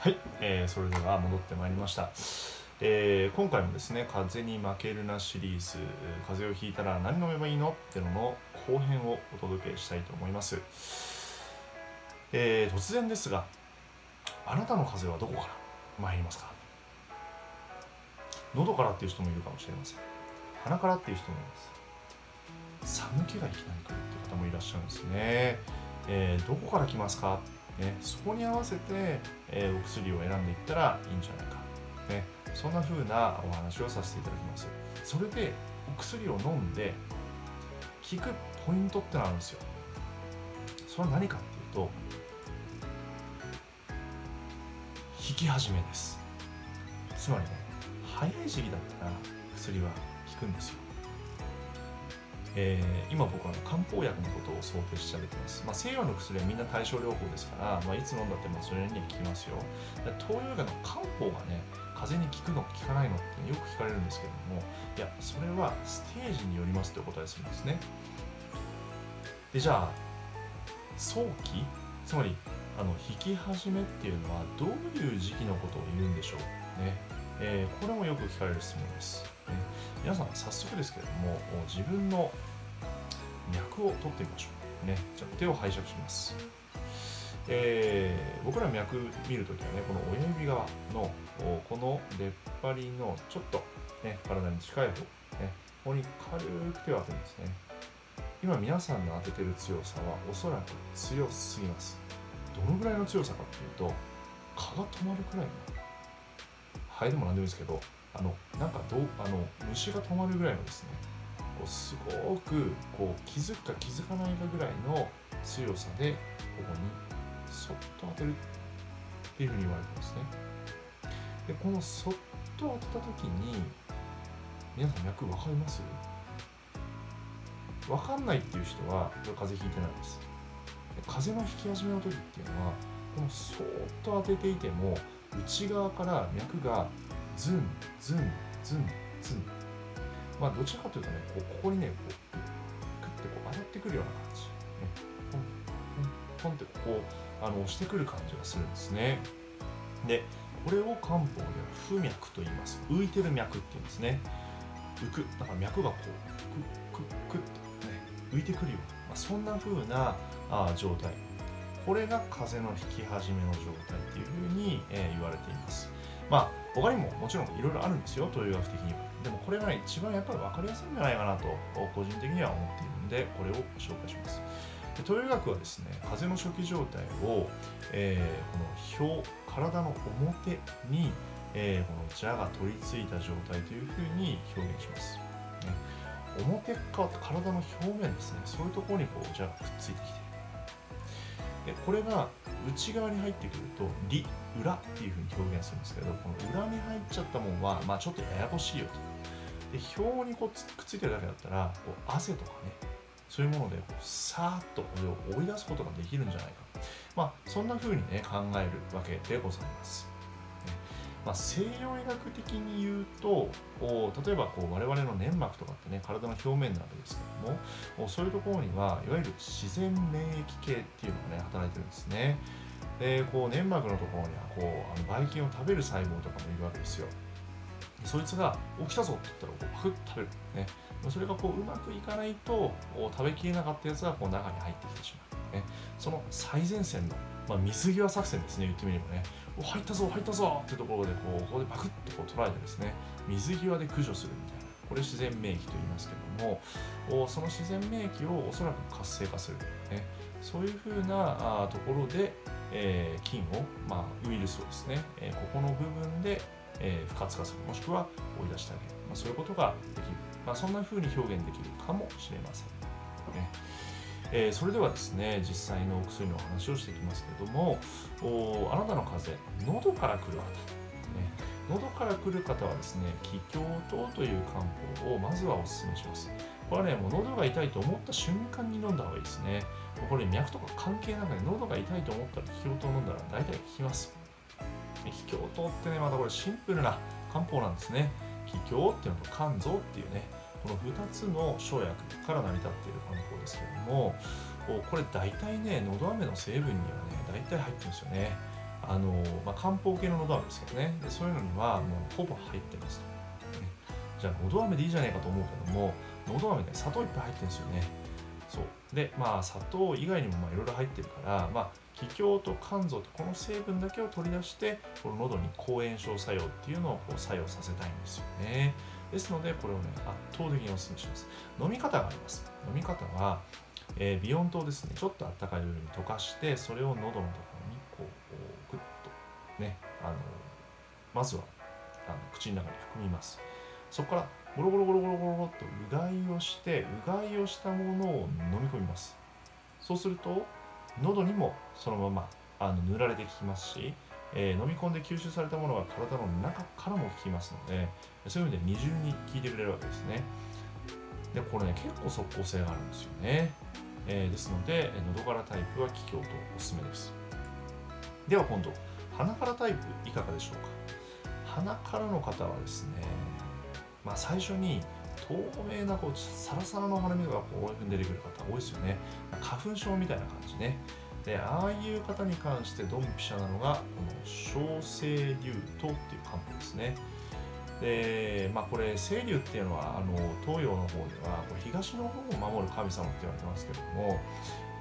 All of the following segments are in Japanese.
はい、えーそれでは戻ってまいりました、えー今回もですね「風に負けるな」シリーズ「風邪をひいたら何飲めばいいの?」っていうのの後編をお届けしたいと思います、えー突然ですがあなたの風邪はどこから参りますか？喉からっていう人もいるかもしれません。鼻からっていう人もいます。寒気がいきなり来るっていう方もいらっしゃるんですね、えーどこから来ますか？ね、そこに合わせて、えーお薬を選んでいったらいいんじゃないか、ね、そんな風なお話をさせていただきます。それでお薬を飲んで効くポイントってのあるんですよ。それは何かっていうと引き始めです。つまりね早い時期だったら薬は効くんですよ。えー今僕は漢方薬のことを想定してあげてます、まあ、西洋の薬はみんな対症療法ですから、まあ、いつ飲んだってまあそれには効きますよ。で東洋医学の漢方がね風邪に効くの効かないのってよく聞かれるんですけどもいやそれはステージによりますという答えするんですね。でじゃあ早期つまりあの引き始めっていうのはどういう時期のことを言うんでしょうね、えーこれもよく聞かれる質問です、ね。皆さん早速ですけれども自分の脈を取ってみましょう。ね。じゃあ手を拝借します。えー僕ら脈見るときはねこの親指側のこの出っ張りのちょっと、ね、体に近い方、ね、ここに軽く手を当てるんですね。今皆さんの当ててる強さはおそらく強すぎます。どのぐらいの強さかっていうと蚊が止まるくらいのハエでも何でもいいですけどあのなんかどあの虫が止まるぐらいのですねこうすごくこう気づくか気づかないかぐらいの強さでここにそっと当てるっていうふうに言われてますね。でこのそっと当てた時に皆さん脈分かります？分かんないっていう人はこれ風邪ひいてないです。風邪の引き始めの時っていうのはこのそっと当てていても内側から脈がズンズンズンズン。まあどちらかというとねここにねこうクッてこう上がってくるような感じ、ね、ポンポンポンってこうあの押してくる感じがするんですね。でこれを漢方では浮脈と言います。浮いてる脈って言うんですね。浮く。だから脈がこうクックックッとね浮いてくるような、まあ、そんな風なあ状態。これが風邪の引き始めの状態っていう風に、えー言われています。まあ他にももちろんいろいろあるんですよ東洋医学的には。でもこれが一番やっぱり分かりやすいんじゃないかなと個人的には思っているのでこれをご紹介します。で東洋医学はですね風邪の初期状態を、えーこの表体の表に、えーこの蛇が取り付いた状態というふうに表現します、ね、表側体の表面ですねそういうところにこう蛇がくっついてきている。でこれが内側に入ってくると「里」裏っていうふうに表現するんですけどこの裏に入っちゃったもんは、まあ、ちょっとややこしいよと。で表にこうくっついてるだけだったらこう汗とかねそういうものでこうさーっとこれを追い出すことができるんじゃないか。まあそんな風にね考えるわけでございます、ね。まあ、西洋医学的に言うとお例えばこう我々の粘膜とかってね体の表面なわけですけどもそういうところにはいわゆる自然免疫系っていうのがね働いてるんですね。でこう粘膜のところにはこうあのばい菌を食べる細胞とかもいるわけですよ。そいつが「起きたぞ」って言ったらこうパクッと食べる、ね、それがこううまくいかないとお食べきれなかったやつがこう中に入ってきてしまう、ね、その最前線の、まあ、水際作戦ですね言ってみればねお入ったぞ入ったぞってところでこうここでパクッとこう捉えてですね水際で駆除するみたいな。これ自然免疫と言いますけどもその自然免疫をおそらく活性化する、ね、そういうふうなところで、えー菌を、まあ、ウイルスをですね、えーここの部分で、えー不活化するもしくは追い出してあげる、まあ、そういうことができる、まあ、そんなふうに表現できるかもしれません、ね。えーそれではですね実際のお薬のお話をしていきますけれどもおあなたの風邪喉から来る方、ね、喉から来る方はですね気胸糖という漢方をまずはお勧めします。これはねもう喉が痛いと思った瞬間に飲んだ方がいいですね。これ脈とか関係なくね喉が痛いと思ったら気胸糖飲んだら大体効きます。気胸糖ってねまたこれシンプルな漢方なんですね。気胸っていうのと肝臓っていうねこの2つの生薬から成り立っている漢方ですけれどもこれ大体ねのど飴の成分にはね大体入ってるんですよね。あのまあ、漢方系ののど飴ですけどね。でそういうのにはもうほぼ入ってます、じゃあのど飴でいいじゃないかと思うけどものど飴で砂糖いっぱい入ってるんですよね。そう。でまあ砂糖以外にもいろいろ入ってるからまあ気胸と肝臓とこの成分だけを取り出してこの喉に抗炎症作用っていうのをこう作用させたいんですよね。ですのでこれをね圧倒的にお勧めします。飲み方があります。飲み方は、えー、ビヨン糖ですね。ちょっとあったかいお湯に溶かしてそれを喉のところにこうグッとねあのまずはあの口の中に含みます。そこからゴロゴロゴロゴロゴロとうがいをしてうがいをしたものを飲み込みますそうすると喉にもそのままあの塗られてきますし、えー、飲み込んで吸収されたものが体の中からも効きますのでそういう意味で二重に効いてくれるわけですねでこれね結構即効性があるんですよね、えー、ですので喉からタイプは気胸とおすすめですでは今度鼻からタイプいかがでしょうか鼻からの方はですねまあ最初に透明なこうサラサラの鼻水がこういうふうに出てくる方多いですよね。花粉症みたいな感じね。でああいう方に関してドンピシャなのがこの小清流湯っていう漢方ですね。でまあこれ清流っていうのはあの東洋の方ではこう東の方を守る神様って言われてますけども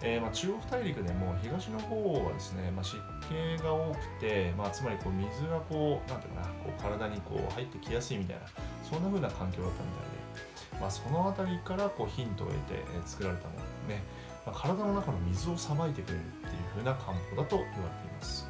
えー、まあ、中国大陸でも東の方はですね、まあ、湿気が多くて、まあ、つまりこう水がこうなんていうかなこう体にこう入ってきやすいみたいなそんな風な環境だったみたいでまあ、その辺りからこうヒントを得て作られたものね、まあ、体の中の水をさばいてくれるっていう風な漢方だと言われています。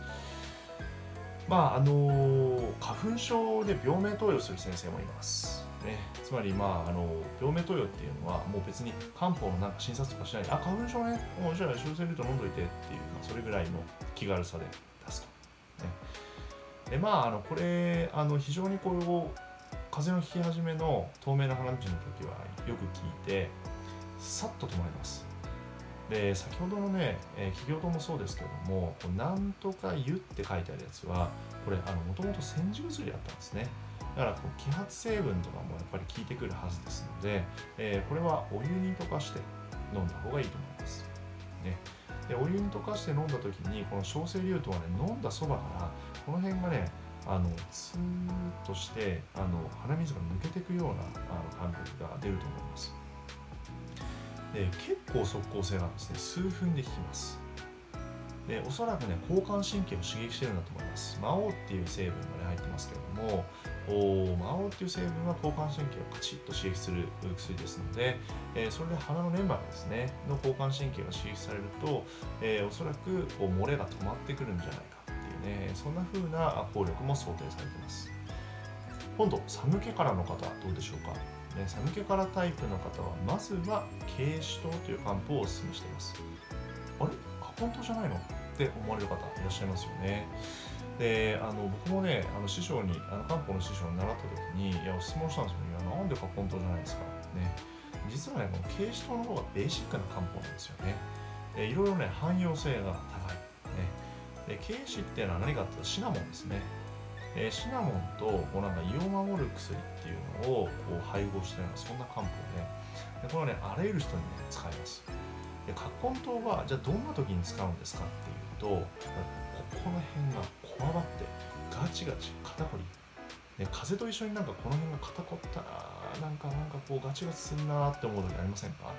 まああのー、花粉症で病名投与する先生もいます。ね、つまり、まあ、あの病名投与っていうのはもう別に漢方のなんか診察とかしないであ花粉症ねもうじゃあ小生ルート飲んどいてっていう、まあ、それぐらいの気軽さで出すと。ね、でまああのこれあの非常にこう風邪のひき始めの透明な花道の時はよく聞いてさっと止まります。で先ほどのね、えー、企業ともそうですけども「なんとか湯」って書いてあるやつはこれもともと煎じ薬だったんですね。だからこう揮発成分とかもやっぱり効いてくるはずですので、えー、これはお湯に溶かして飲んだ方がいいと思います、ね、でお湯に溶かして飲んだ時にこの小生流とはね飲んだそばからこの辺がねあのツーッとしてあの鼻水が抜けていくようなあの感覚が出ると思います。で結構即効性がですね。数分で効きます。でおそらくね交感神経を刺激してるんだと思います。魔王っていう成分が、ね、入ってますけれどもお魔王っていう成分は交感神経をカチッと刺激する薬ですので、えー、それで鼻の粘膜ですねの交感神経が刺激されると、えー、おそらくこう漏れが止まってくるんじゃないかえー、そんな風な効力も想定されています。今度寒気からの方どうでしょうか、ね、寒気からタイプの方はまずは軽視糖という漢方をお勧めしています。あれ？花粉糖じゃないの？って思われる方いらっしゃいますよね。であの僕もねあの師匠にあの漢方の師匠に習った時にいや質問したんですよ。いやなんで花粉糖じゃないですか。ね。実はねこの軽視糖の方がベーシックな漢方なんですよね。でいろいろね汎用性が高い。で軽視っていうのは何かっていうとシナモンですね、え、シナモンとこうなんか胃を守る薬っていうのをこう配合したようなそんな漢方で。でこれはねあらゆる人にね使えます。で葛根湯はじゃあどんな時に使うんですかっていうとここの辺がこわばってガチガチ肩こり。で風と一緒になんかこの辺が肩こったらなんかなんかこうガチガチすんなって思う時ありませんか？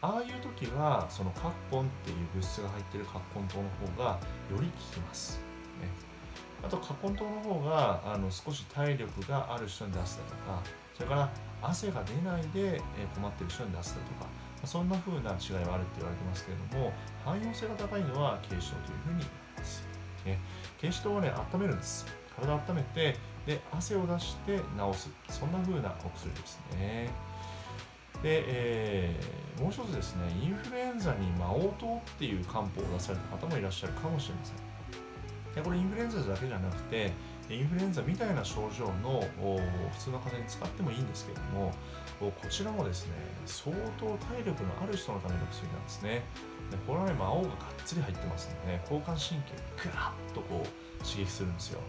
ああいう時はそのカッコンっていう物質が入ってるカッコン糖の方がより効きます、ね、あとカッコン糖の方があの少し体力がある人に出すだとかそれから汗が出ないで困ってる人に出すだとかそんな風な違いはあるって言われてますけれども汎用性が高いのは軽視糖というふうに言われます、ね、軽視糖はね温めるんです体を温めてで汗を出して治すそんな風なお薬ですねで、えー、もう一つですね、インフルエンザに魔王糖っていう漢方を出された方もいらっしゃるかもしれません。でこれインフルエンザだけじゃなくて、インフルエンザみたいな症状の普通の風邪に使ってもいいんですけれども、こちらもですね、相当体力のある人のための薬なんですね。でこれはね、魔王ががっつり入ってますのでね、交感神経をぐらっとこう刺激するんですよ。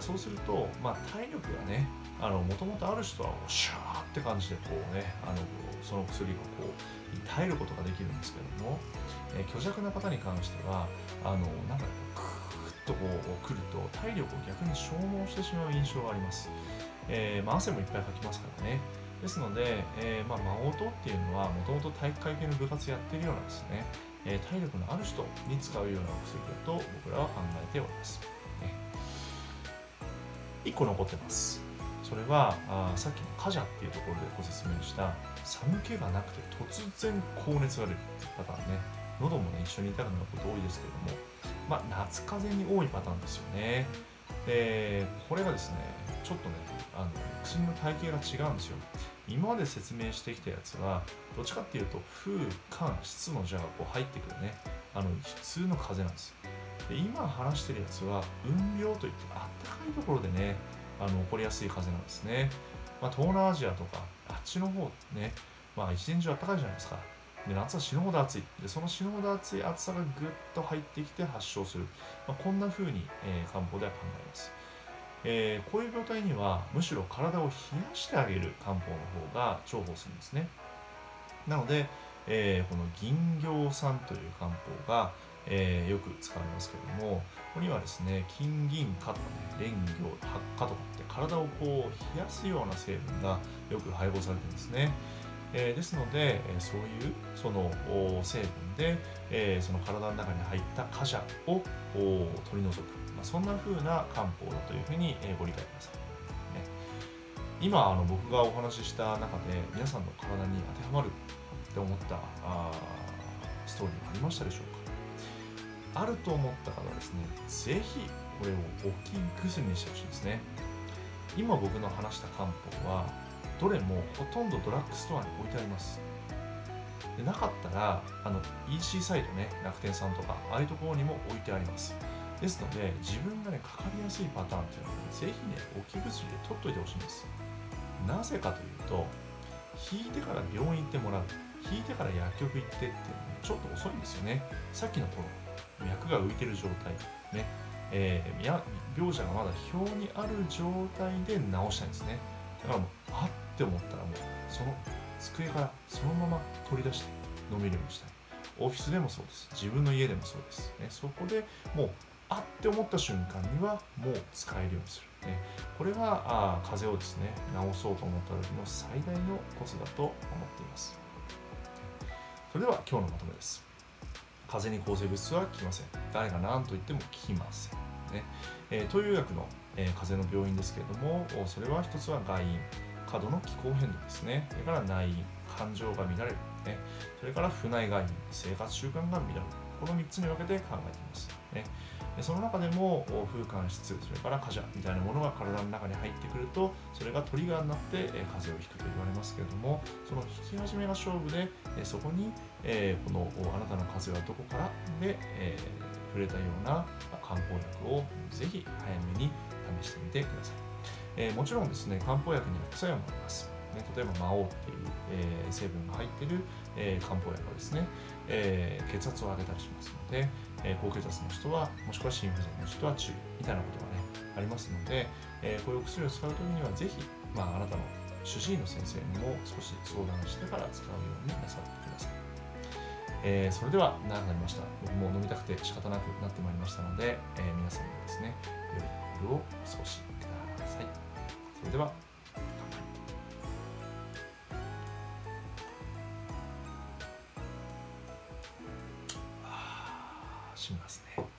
そうすると、まあ、体力がね、もともとある人はシャーって感じでこうね、あのその薬をこう耐えることができるんですけども、えー、虚弱な方に関してはあのなんかクーッとこう来ると体力を逆に消耗してしまう印象があります、えー、まあ、汗もいっぱいかきますからね。ですので、えー、まあ、魔王とっていうのはもともと体育会系の部活やってるようなんですね、え体力のある人に使うようなお薬だと僕らは考えております、ね、1個残ってます。それはあさっきのカジャっていうところでご説明した寒気がなくて突然高熱が出るパターンね。喉もね一緒に痛くなること多いですけどもまあ夏風邪に多いパターンですよね。でこれがですねちょっとねあの薬の体系が違うんですよ。今まで説明してきたやつはどっちかっていうと風寒湿の邪がこう入ってくるね。あの普通の風なんですで今話してるやつは運病といってあったかいところでねあの起こりやすい風なんですね、まあ、東南アジアとかあっちの方ねまあ一年中あったかいじゃないですか。で夏は死ぬほど暑い。でその死ぬほど暑い暑さがぐっと入ってきて発症する、まあ、こんな風に、えー、漢方では考えます、えー、こういう病態にはむしろ体を冷やしてあげる漢方の方が重宝するんですね。なので、えー、この銀行酸という漢方が、えー、よく使われますけれどもここにはですね金銀貨とかね蓮魚発火とかって体をこう冷やすような成分がよく配合されてるんですね、えー、ですので、えそういうその成分で、えその体の中に入った貨車を取り除く、そんな風な漢方だというふうに、えご理解ください、ね、今あの僕がお話しした中で皆さんの体に当てはまるって思ったあストーリーがありましたでしょうか？あると思った方はですね是非これを大きい薬にしてほしいですね。今僕の話した漢方はどれもほとんどドラッグストアに置いてあります。でなかったらあの EC サイトね楽天さんとかああいうところにも置いてあります。ですので自分がねかかりやすいパターンっていうのは、ね、ぜひね置き薬で取っといてほしいんです。なぜかというと引いてから病院行ってもらう引いてから薬局行ってっていうのはちょっと遅いんですよね。さっきのこの脈が浮いてる状態ね。えー、病者がまだ表にある状態で治したいんですね。だからもうあって思ったらもうその机からそのまま取り出して飲めるようにしたい。オフィスでもそうです。自分の家でもそうです、ね、そこでもうあって思った瞬間にはもう使えるようにする、ね、これがあ風邪をですね治そうと思った時の最大のコツだと思っています。それでは今日のまとめです。風邪に抗生物質は効きません。誰が何と言っても効きません、ね。えー、東洋薬の、えー、風邪の病院ですけれどもそれは一つは外因。過度の気候変動ですね。それから内因。感情が乱れる、ね、それから不内外因。生活習慣が乱れる。この3つに分けて考えています、ね、その中でも風寒湿それから火邪みたいなものが体の中に入ってくるとそれがトリガーになって風邪をひくと言われますけれどもその引き始めが勝負でそこにこのあなたの風邪はどこからで触れたような漢方薬をぜひ早めに試してみてください、えもちろんですね漢方薬には副作用もあります。ね、例えば魔王っていう、えー、成分が入ってる、えー、漢方薬はですね、えー、血圧を上げたりしますので、え高血圧の人はもしくは心不全の人は注意みたいなことがねありますので、えこういうお薬を使う時にはぜひ、まあ、あなたの主治医の先生にも少し相談してから使うようになさってください。えー、それでは長くなりました。僕も飲みたくて仕方なくなってまいりましたので、えー、皆さんもですね、良い夜をお過ごしください。それではしますね。